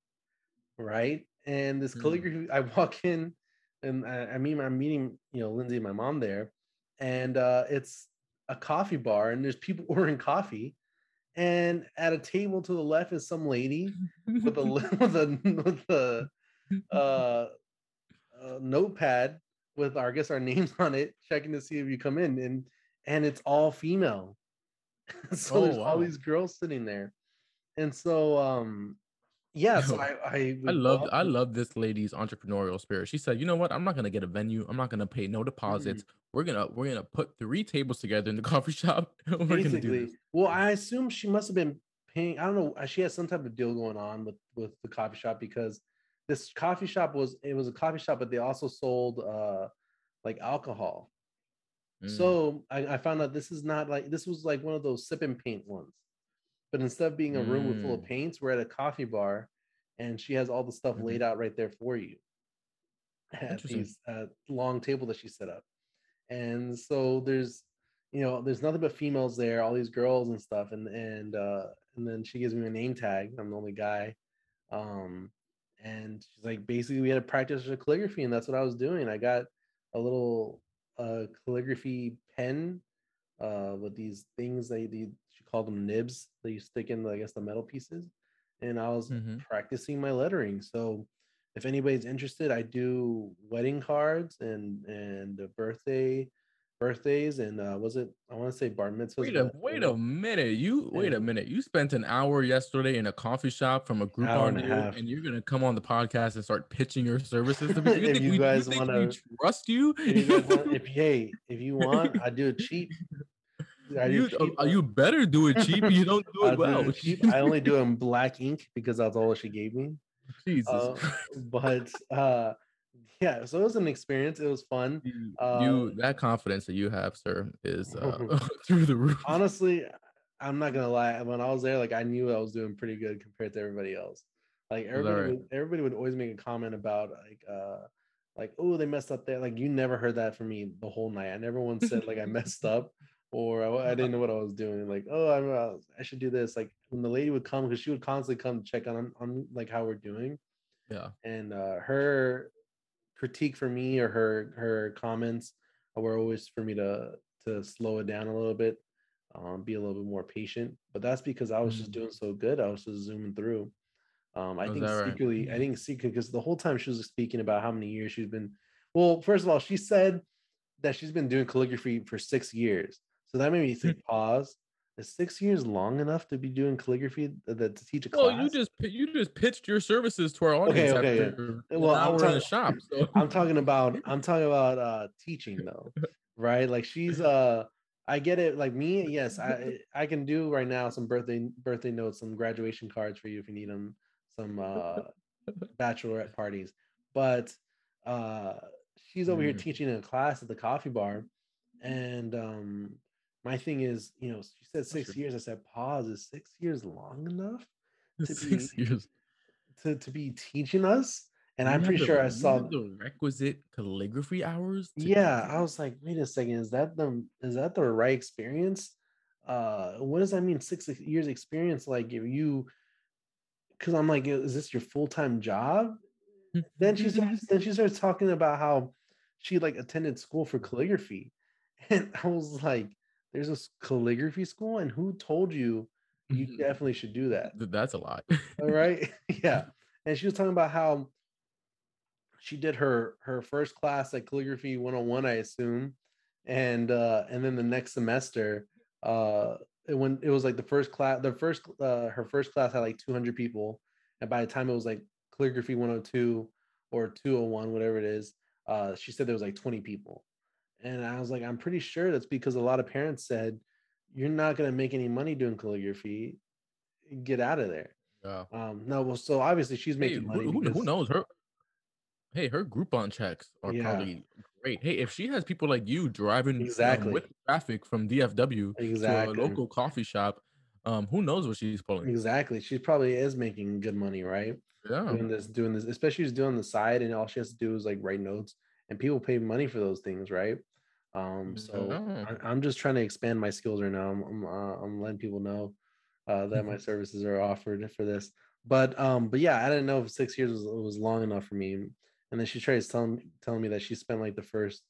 right? And this Mm. calligraphy, I walk *laughs* in, and I, I mean I'm meeting you know Lindsay and my mom there, and uh, it's a coffee bar, and there's people *laughs* ordering coffee, and at a table to the left is some lady with a *laughs* with a with a uh, uh, notepad with our I guess our names on it, checking to see if you come in, and and it's all female. so Oh, there's all these girls sitting there, and so um, yeah, so I I, I love I love this lady's entrepreneurial spirit. She said, "You know what? I'm not gonna get a venue. I'm not gonna pay no deposits. We're gonna we're gonna put three tables together in the *laughs* coffee shop. and *laughs* we're gonna do basically. this." Well, I assume she must have been paying. I don't know. uh, She has some type of deal going on with with the coffee shop because this coffee shop was it was a coffee shop, but they also sold uh like alcohol. Mm, So I, I found out this is not like this was like one of those sip and paint ones. But instead of being a room with full of Mm. paints, we're at a coffee bar and she has all the stuff Mhm. laid out right there for you at these uh, long table that she set up. And so there's you know, there's nothing but females there, all these girls and stuff. And and uh and then she gives me a name tag. I'm the only guy. Um and she's like basically we had to practice her calligraphy, and that's what I was doing. I got a little uh calligraphy pen uh with these things they, they called them nibs that you stick in I guess the metal pieces and I was Mhm. practicing my lettering so if anybody's interested I do wedding cards and and birthday birthdays and uh was it I want to say bar mitzvahs Wait a wait a minute. You wait a minute. You spent an hour yesterday in a coffee shop from a Groupon and a and you're gonna come on the podcast and start pitching your services to people. *laughs* You If think you we, guys wanna- trust you? if you guys *laughs* want, if hey if you want I do it cheap *laughs* you, uh, you better do it cheap. You don't do *laughs* it do well. it cheap. I only do it in black ink because that's all she gave me *laughs* Jesus. uh, but uh yeah so it was an experience it was fun you, uh, you that confidence that you have, sir, is uh, *laughs* through the roof. honestly i'm not gonna lie when i was there like i knew i was doing pretty good compared to everybody else like everybody alright. would, everybody would always make a comment about like uh like oh they messed up there like you never heard that from me the whole night i never once said like i messed up or I, I didn't know what i was doing like oh I'm, uh, i should do this like when the lady would come because she would constantly come to check on on like how we're doing Yeah. and uh, her critique for me or her her comments were always for me to to slow it down a little bit um, be a little bit more patient but that's because i was just Mm. doing so good i was just zooming through um, i Oh, think right? secretly i think secretly because the whole time she was speaking about how many years she's been well first of all she said that she's been doing calligraphy for six years so that made me think *laughs* pause is six years long enough to be doing calligraphy th- th- to teach a class Well, you just you just pitched your services to our audience okay, yeah. after Well, I'm hour in the shop. So I'm talking about *laughs* I'm talking about uh teaching though, right? Like she's uh I get it. Like me, yes, I *laughs* I can do right now some birthday birthday notes, some graduation cards for you if you need them, some uh bachelorette parties. But uh she's over here Mm. teaching in a class at the coffee bar, and um my thing is, you know, she said six years. I said, pause. Is six years long enough to six be- years. to to be teaching us? And You I'm pretty the- sure I saw the requisite calligraphy hours. yeah i was like wait a second is that the is that the right experience uh what does that mean six years experience like if you because i'm like is this your full-time job then she starts *laughs* then she starts talking about how she like attended school for calligraphy and i was like there's this calligraphy school and who told you you Mhm. definitely should do that? That's a lot. all right? *laughs* *laughs* Yeah. And she was talking about how she did her her first class at calligraphy 101 i assume. And uh and then the next semester uh it when it was like the first class the first uh her first class had like 200 people. And by the time it was like calligraphy 102 or 201 whatever it is uh she said there was like 20 people and i was like i'm pretty sure that's because a lot of parents said you're not going to make any money doing calligraphy get out of there Yeah. um, no, well, so obviously she's making money. who, who knows her? Hey, her Groupon checks are Yeah. probably great. Hey, if she has people like you driving um, Exactly. with traffic from DFW Exactly. to a local coffee shop, um, who knows what she's pulling? Exactly. She probably is making good money, right? Yeah. Doing this, doing this, especially she's doing the side, and all she has to do is like write notes, and people pay money for those things, right? Um, so Yeah. I, I'm just trying to expand my skills right now. I'm, I'm, uh, I'm letting people know uh, that my services are offered for this. But, um, but yeah, I didn't know if six years was, was long enough for me. And then she tries telling telling me that she spent like the first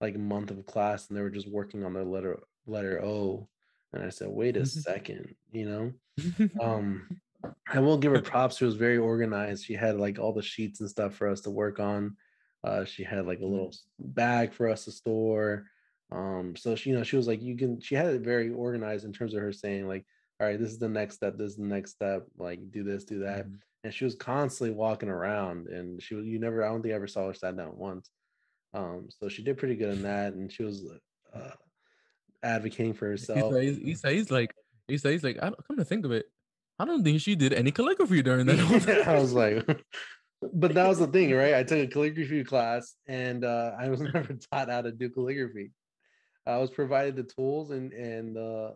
like month of class, and they were just working on their letter letter O. And I said, wait a second, you know. um *laughs* i will give her props she was very organized she had like all the sheets and stuff for us to work on uh she had like a little s- bag for us to store um so she you know she was like you can she had it very organized in terms of her saying like all right this is the next step this is the next step like do this do that Mhm. and she was constantly walking around, and she was you never I don't think I ever saw her sat down once. Um, so she did pretty good in *laughs* that, and she was uh, advocating for herself. He's, he's, he's like, he's, he's like, I don't, come to think of it, I don't think she did any calligraphy during that. *laughs* I was like, *laughs* but that was the thing, right? I took a calligraphy class, and uh, I was *laughs* never taught how to do calligraphy. I was provided the tools, and and uh,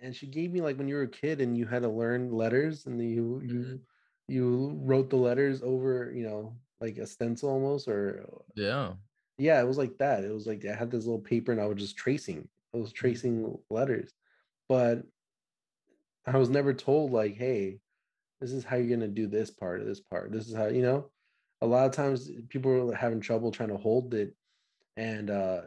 and she gave me like when you were a kid and you had to learn letters, and you you mm-hmm. you wrote the letters over, you know, like a stencil almost, or yeah, yeah, it was like that. It was like I had this little paper, and I was just tracing. I was mm-hmm. tracing letters, but I was never told like, hey, this is how you're gonna do this part of this part. This is how you know. A lot of times people are having trouble trying to hold it, and uh,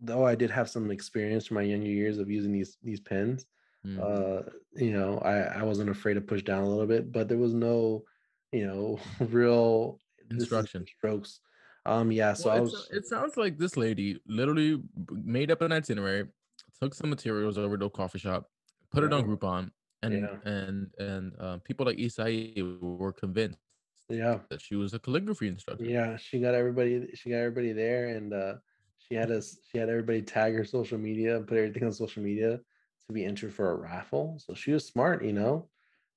though I did have some experience from my younger years of using these these pens, mm. uh, you know, I I wasn't afraid to push down a little bit, but there was no, you know, *laughs* real instruction strokes. Um, yeah, so well, I was. It sounds like this lady literally made up an itinerary, took some materials over to a coffee shop, put it on Groupon, and yeah. and and uh, people like Isai were convinced yeah. that she was a calligraphy instructor. Yeah she got everybody she got everybody there and uh she had us she had everybody tag her social media and put everything on social media to be entered for a raffle. So she was smart you know?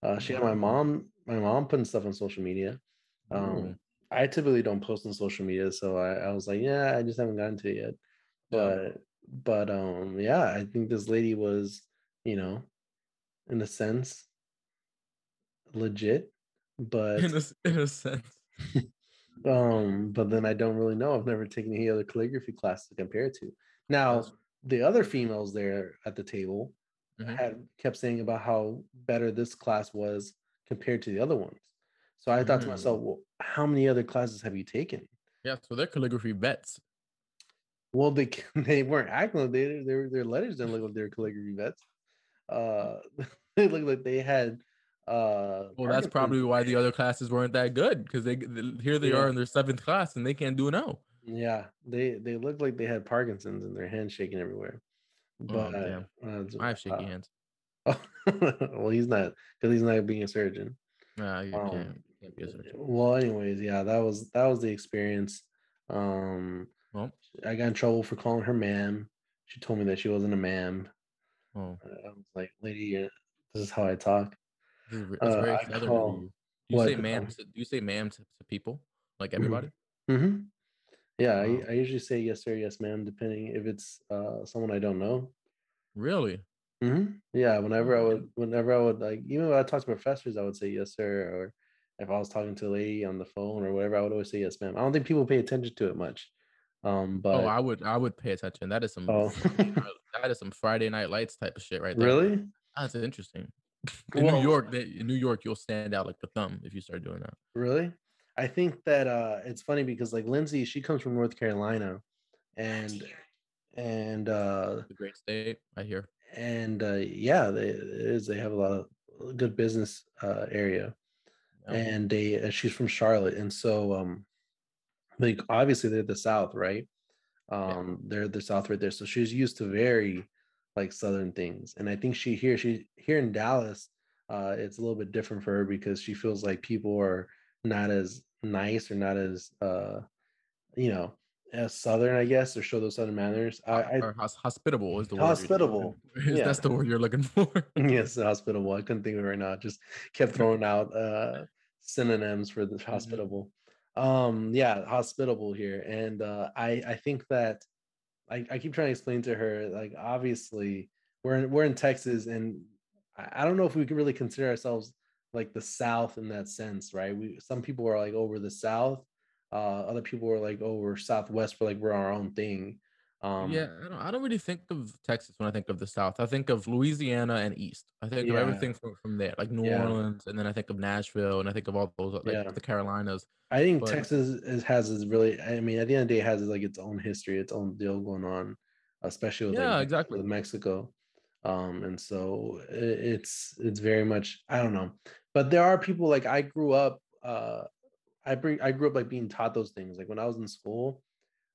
Uh she had my mom my mom putting stuff on social media. Um i typically don't post on social media so I, I was like yeah i just haven't gotten to it yet. But but um yeah i think this lady was you know in a sense legit but in a, in a sense. *laughs* Um but then i don't really know. I've never taken any other calligraphy class to compare to. Now the other females there at the table mm-hmm. had kept saying about how better this class was compared to the other ones. So i thought mm-hmm. to myself well how many other classes have you taken? Yeah so they're calligraphy vets. Well they *laughs* they weren't acting they, their their letters didn't look like they're calligraphy vets uh *laughs* they looked like they had uh well that's probably why the other classes weren't that good because they, they, here they yeah. are in their seventh class and they can't do an o yeah they they looked like they had parkinson's and their hands shaking everywhere. But oh, uh, i have shaky uh, hands. *laughs* well he's not because he's not being a surgeon. Nah, you um, can't, can't be a surgeon. well anyways yeah that was that was the experience. Um well, i got in trouble for calling her ma'am. She told me that she wasn't a ma'am Oh. I was like, lady, uh, this is how I talk. It's uh, very call, you. You what, say ma'am. Um, to, do you say ma'am to, to people like mm-hmm. everybody? Mm-hmm. Yeah, I, I usually say yes sir, yes ma'am, depending if it's uh someone I don't know. Really? Mm-hmm. Yeah. Whenever I would, whenever I would like, even when I talk to professors, I would say yes sir, or if I was talking to a lady on the phone or whatever, I would always say yes ma'am. I don't think people pay attention to it much. Um, but oh, I would I would pay attention. That is some oh. *laughs* *laughs* that is some Friday Night Lights type of shit right there. Really? That's interesting. *laughs* In well, New York, they, in New York, you'll stand out like the thumb if you start doing that. Really? I think that uh it's funny because like Lindsay, she comes from North Carolina, and and uh the great state, I hear. And uh yeah, they is they have a lot of good business uh area, yeah. and they uh, she's from Charlotte, and so um like obviously they're the South, right? Um, yeah. they're the South right there. So she's used to very like Southern things. And I think she here, she here in Dallas, uh, it's a little bit different for her because she feels like people are not as nice or not as uh, you know, as southern, I guess, or show those southern manners. I, I hospitable is the word. Hospitable. *laughs* yeah. That's the word you're looking for. *laughs* yes, hospitable. I couldn't think of it right now. Just kept throwing out uh synonyms for the mm-hmm. hospitable um yeah hospitable here and uh i i think that I, I keep trying to explain to her like obviously we're in, we're in texas and I, don't know if we can really consider ourselves like the south in that sense right? We some people are like over the south uh other people are like over southwest for like we're our own thing um, yeah, I don't, I don't really think of Texas when I think of the South. I think of Louisiana and East. I think yeah. of everything from, from there, like New yeah. Orleans, and then I think of Nashville, and I think of all those, like yeah. the Carolinas. I think but, Texas is, has is really. I mean, at the end of the day, it has like its own history, its own deal going on, especially with yeah, like, exactly with Mexico. Um, and so it, it's it's very much I don't know, but there are people like I grew up. Uh, I bring I grew up like being taught those things. Like when I was in school,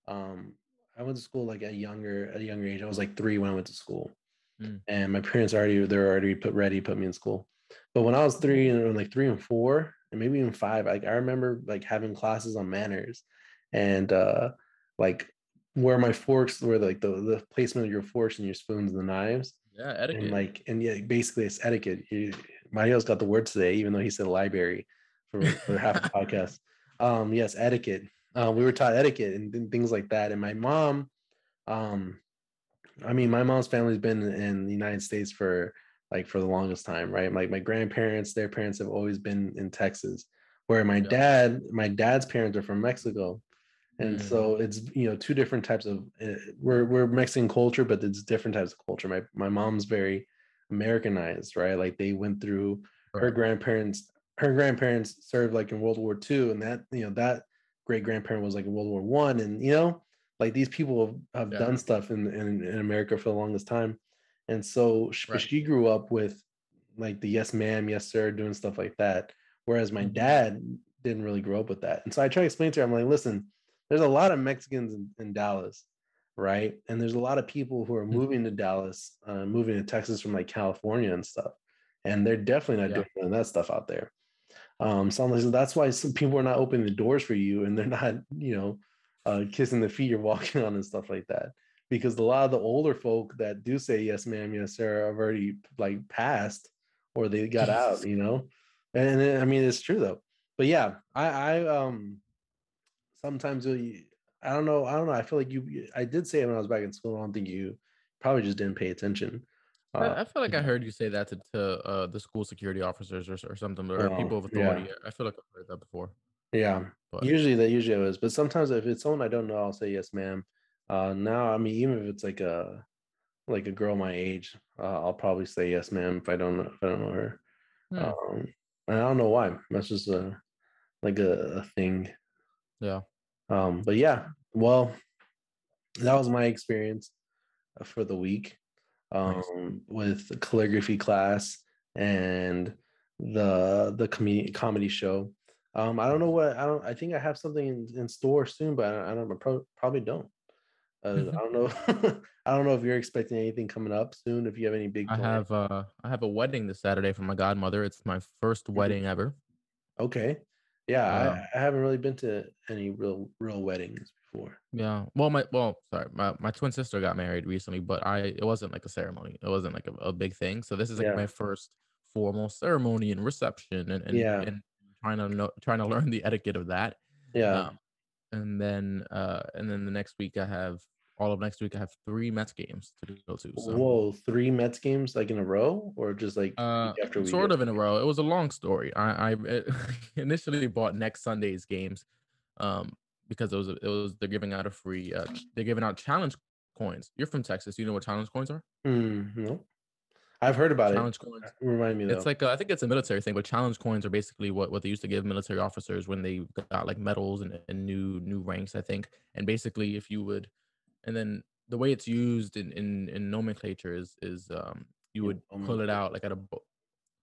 um, I went to school like a younger at a younger age. I was like three when I went to school, mm. and my parents already they're already put ready put me in school. But when I was three and like three and four, and maybe even five, like I remember like having classes on manners and uh like where my forks were like the, the placement of your forks and your spoons and the knives. Yeah, etiquette. And like and yeah, basically it's etiquette. You, Mario's got the word today, even though he said library for, for half the *laughs* podcast. Um, yes, etiquette. Uh, we were taught etiquette and, and things like that. And my mom, um, I mean, my mom's family's been in the United States for like for the longest time, right? Like my grandparents, their parents have always been in Texas. Where my Yeah. dad, my dad's parents are from Mexico, and Mm. so it's you know two different types of uh, we're we're Mexican culture, but it's different types of culture. My my mom's very Americanized, right? Like they went through her grandparents. Her grandparents served like in World War II, and that you know that great grandparent was like in World War One, and you know like these people have, have Yeah. done stuff in, in in America for the longest time, and so she, Right. she grew up with like the yes ma'am, yes sir, doing stuff like that. Whereas my Mhm. dad didn't really grow up with that, and so I try to explain to her, I'm like, listen, there's a lot of Mexicans in, in Dallas, right? And there's a lot of people who are Mhm. moving to Dallas, uh, moving to Texas from like California and stuff, and they're definitely not Yeah. doing none of that stuff out there. Um, so I'm like, so that's why some people are not opening the doors for you, and they're not, you know, uh, kissing the feet you're *laughs* walking on and stuff like that. Because a lot of the older folk that do say yes, ma'am, yes, sir, have already like passed or they got out, *laughs* you know. And I mean, it's true though. But yeah, I, I um sometimes I don't know, I don't know. I feel like you. I did say it when I was back in school. I don't think you probably just didn't pay attention. I, Uh, I feel like I heard you say that to, to uh, the school security officers or, or something, or Oh, people of yeah. authority. I feel like I've heard that before. Yeah, But usually that usually is, but sometimes if it's someone I don't know, I'll say yes, ma'am. Uh, now, I mean, even if it's like a like a girl my age, uh, I'll probably say yes, ma'am if I don't know if I don't know her. Hmm. Um, and I don't know why. That's just a like a, a thing. yeah, Um, but yeah, well, that was my experience uh, for the week Nice. um, with the calligraphy class and the the comedy comedy show. Um, I don't know what I don't. I think I have something in, in store soon, but I, I don't. I pro- probably don't. Uh, I don't know. *laughs* I don't know if you're expecting anything coming up soon. If you have any big I have uh, I have a wedding this Saturday for my godmother. It's my first Mhm. wedding ever. Okay. Yeah, I, I haven't really been to any real real weddings before. Yeah. Well, my well, sorry, my, my twin sister got married recently, but I it wasn't like a ceremony. It wasn't like a, a big thing. So this is like Yeah. my first formal ceremony and reception and and, Yeah. and trying to know trying to *laughs* learn the etiquette of that. Yeah. Um, and then uh and then the next week I have all of next week I have three Mets games to go to. So Whoa, three Mets games like in a row, or just like uh after week? sort of in a row. It was a long story. I I uh, *laughs* initially bought next Sunday's games um because it was it was they're giving out a free uh they're giving out challenge coins. You're from Texas. You know what challenge coins are? Hmm, no, I've heard about Challenge it. coins. Remind me though. It's like uh, I think it's a military thing, but challenge coins are basically what, what they used to give military officers when they got like medals and, and new new ranks, I think. And basically, if you would, and then the way it's used in in, in nomenclature is is um you Yeah, would pull it out like at a bo-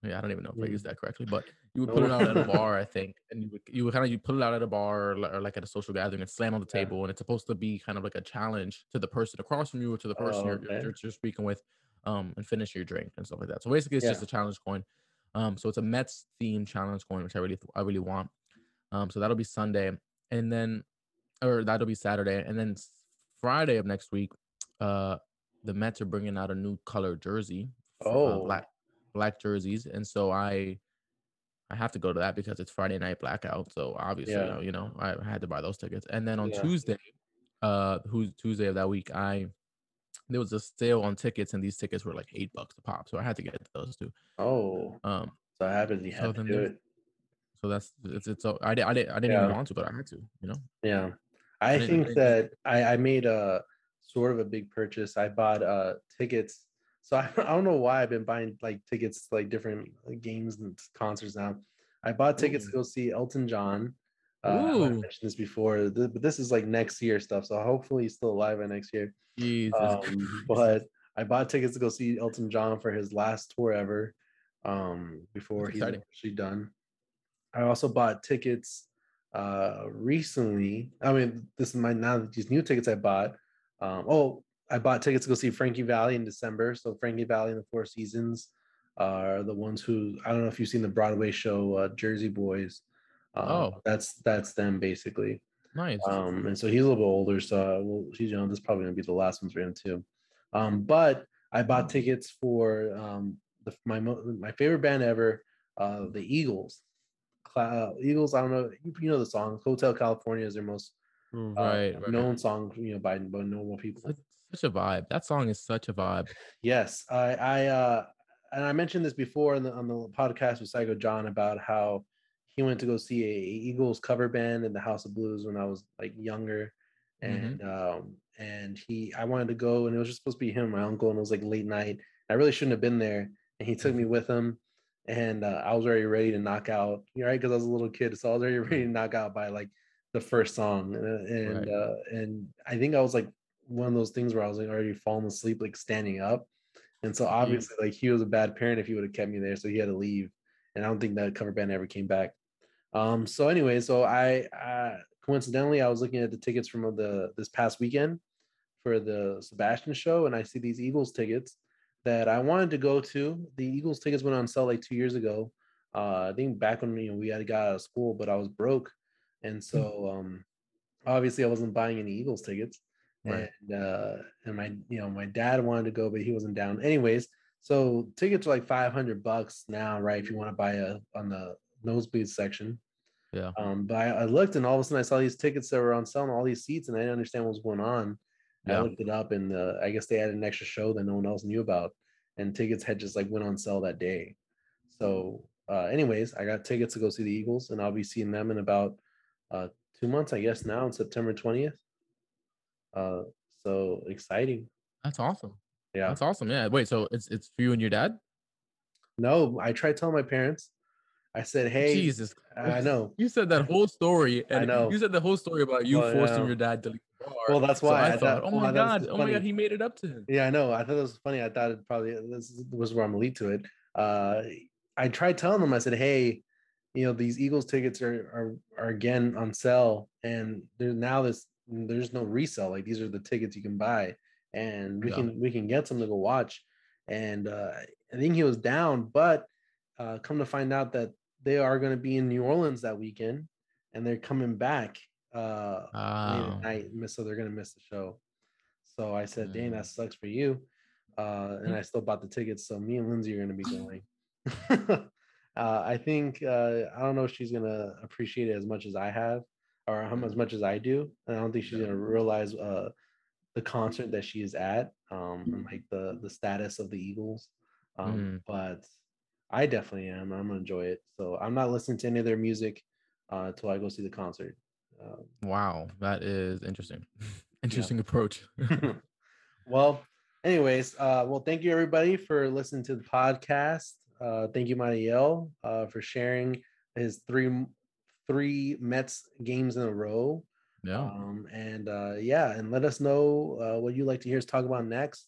yeah I don't even know if I used that correctly, but you would pull it out at a *laughs* bar, I think, and you would you would kind of you pull it out at a bar or, or like at a social gathering and slam on the Yeah. table, and it's supposed to be kind of like a challenge to the person across from you or to the person Oh, you're, you're, you're you're speaking with, um, and finish your drink and stuff like that. So basically, it's just a challenge coin. Um, so it's a Mets themed challenge coin, which I really I really want. Um, so that'll be Sunday, and then or that'll be Saturday, and then Friday of next week, uh, the Mets are bringing out a new color jersey, uh, Oh. black black jerseys, and so I I have to go to that because it's Friday night blackout. So obviously, Yeah. uh, you know, I had to buy those tickets, and then on Yeah. Tuesday, uh, who's Tuesday of that week, I there was a sale on tickets, and these tickets were like eight bucks a pop, so I had to get those too. Oh, Um, so I happen you so had to do it. so that's it's it's so I did I did I didn't even want to, but I had to, you know. Yeah, I I think that I, I made a sort of a big purchase. I bought uh tickets. So I, *laughs* I don't know why I've been buying like tickets to, like different like, games and concerts now. I bought tickets to go see Elton John. Uh, I Ooh. mentioned this before, th- but this is like next year stuff. So hopefully he's still alive by next year. Jesus. Um, but I bought tickets to go see Elton John for his last tour ever. Um, before That's he's exciting. actually done. I also bought tickets uh recently. I mean, this is my now these new tickets I bought. Um, oh, I bought tickets to go see Frankie Valli in December. So Frankie Valli and the Four Seasons are the ones who I don't know if you've seen the Broadway show uh, Jersey Boys. Uh, Oh. that's that's them basically. Nice. Um, and so he's a little bit older, so uh, well, he's you know this is probably gonna be the last one for him too. Um, but I bought tickets for um the my my favorite band ever, uh, the Eagles. Cla- Eagles, I don't know, you, you know the song Hotel California is their most uh, right. right. known song, you know, by, by normal people. Such, such a vibe. That song is such a vibe. Yes, I, I, uh, and I mentioned this before on the on the podcast with Psycho John about how he went to go see a Eagles cover band in the House of Blues when I was like younger, and um, and he, I wanted to go, and it was just supposed to be him, and my uncle, and it was like late night. I really shouldn't have been there, and he took me with him, and uh, I was already ready to knock out, you know, right? Because I was a little kid, so I was already *laughs* ready to knock out by like the first song, and and, Right. uh, and I think I was like one of those things where I was like already falling asleep, like standing up. And so obviously, like he was a bad parent if he would have kept me there, so he had to leave. And I don't think that cover band ever came back. Um. So anyway, so I, uh, coincidentally I was looking at the tickets from the this past weekend for the Sebastian show, and I see these Eagles tickets that I wanted to go to. The Eagles tickets went on sale like two years ago. Uh, I think back when you know we had got out of school, but I was broke, and so um, obviously I wasn't buying any Eagles tickets Right. and uh and my you know my dad wanted to go but he wasn't down anyways so tickets are like 500 bucks now right if you want to buy a on the nosebleed section Yeah. um but I, I looked and all of a sudden i saw these tickets that were on sale on all these seats and i didn't understand what was going on i Yeah. looked it up and uh, i guess they had an extra show that no one else knew about and tickets had just like went on sale that day so uh anyways i got tickets to go see the eagles and i'll be seeing them in about uh two months i guess now on september 20th uh so exciting That's awesome. yeah That's awesome. Yeah. Wait. So it's it's for you and your dad? no i tried telling my parents i said hey Jesus. i know *laughs* You said that whole story, and know. you said the whole story about you Well, forcing yeah. your dad to leave the. Well that's So why I, I, thought, thought oh my god, oh my god, he made it up to him. yeah i know i thought it was funny i thought it probably this was where i'm gonna lead to it uh i tried telling them i said hey you know these eagles tickets are are, are again on sale and there's now this there's no resale like these are the tickets you can buy and we Yeah. can we can get some to go watch and uh i think he was down but uh come to find out that they are going to be in new orleans that weekend and they're coming back uh late at night miss so they're to miss the show. So i said dang Mm. that sucks for you. Uh and i still bought the tickets so me and lindsay are to be *laughs* going. *laughs* Uh i think uh i don't know if she's to appreciate it as much as i have or how as much as i do. And i don't think she's to realize uh the concert that she is at um and like the the status of the eagles. Um Mhm. but i definitely am. I'm gonna enjoy it. So i'm not listening to any of their music uh until i go see the concert um, Wow. That is interesting. *laughs* interesting approach. *laughs* *laughs* well anyways uh well thank you everybody for listening to the podcast uh thank you Mariel uh for sharing his three three mets games in a row yeah. um and uh yeah and let us know uh what you'd like to hear us talk about next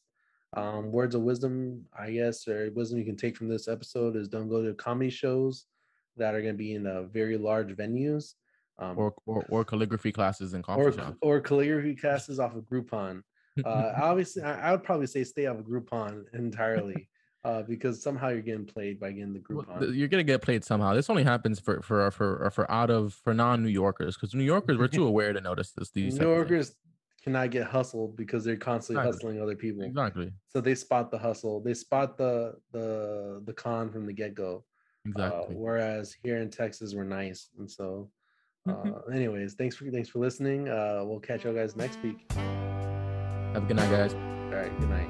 um words of wisdom i guess or wisdom you can take from this episode is don't go to comedy shows that are going to be in uh, very large venues um, Or, or or calligraphy classes in coffee or, shops. or calligraphy classes off of Groupon. Uh, *laughs* obviously, I, I would probably say stay off of Groupon entirely uh, because somehow you're getting played by getting the Groupon. You're gonna get played somehow. This only happens for for for for out of for non New Yorkers because New Yorkers we're too *laughs* aware to notice this. These New type of things. Yorkers cannot get hustled because they're constantly Exactly. hustling other people. Exactly. So they spot the hustle. They spot the the the con from the get go. Exactly. Uh, whereas here in Texas, we're nice. And so, uh, Mhm. anyways, thanks for thanks for listening. Uh, we'll catch you guys next week. Have a good night, guys. All right, good night.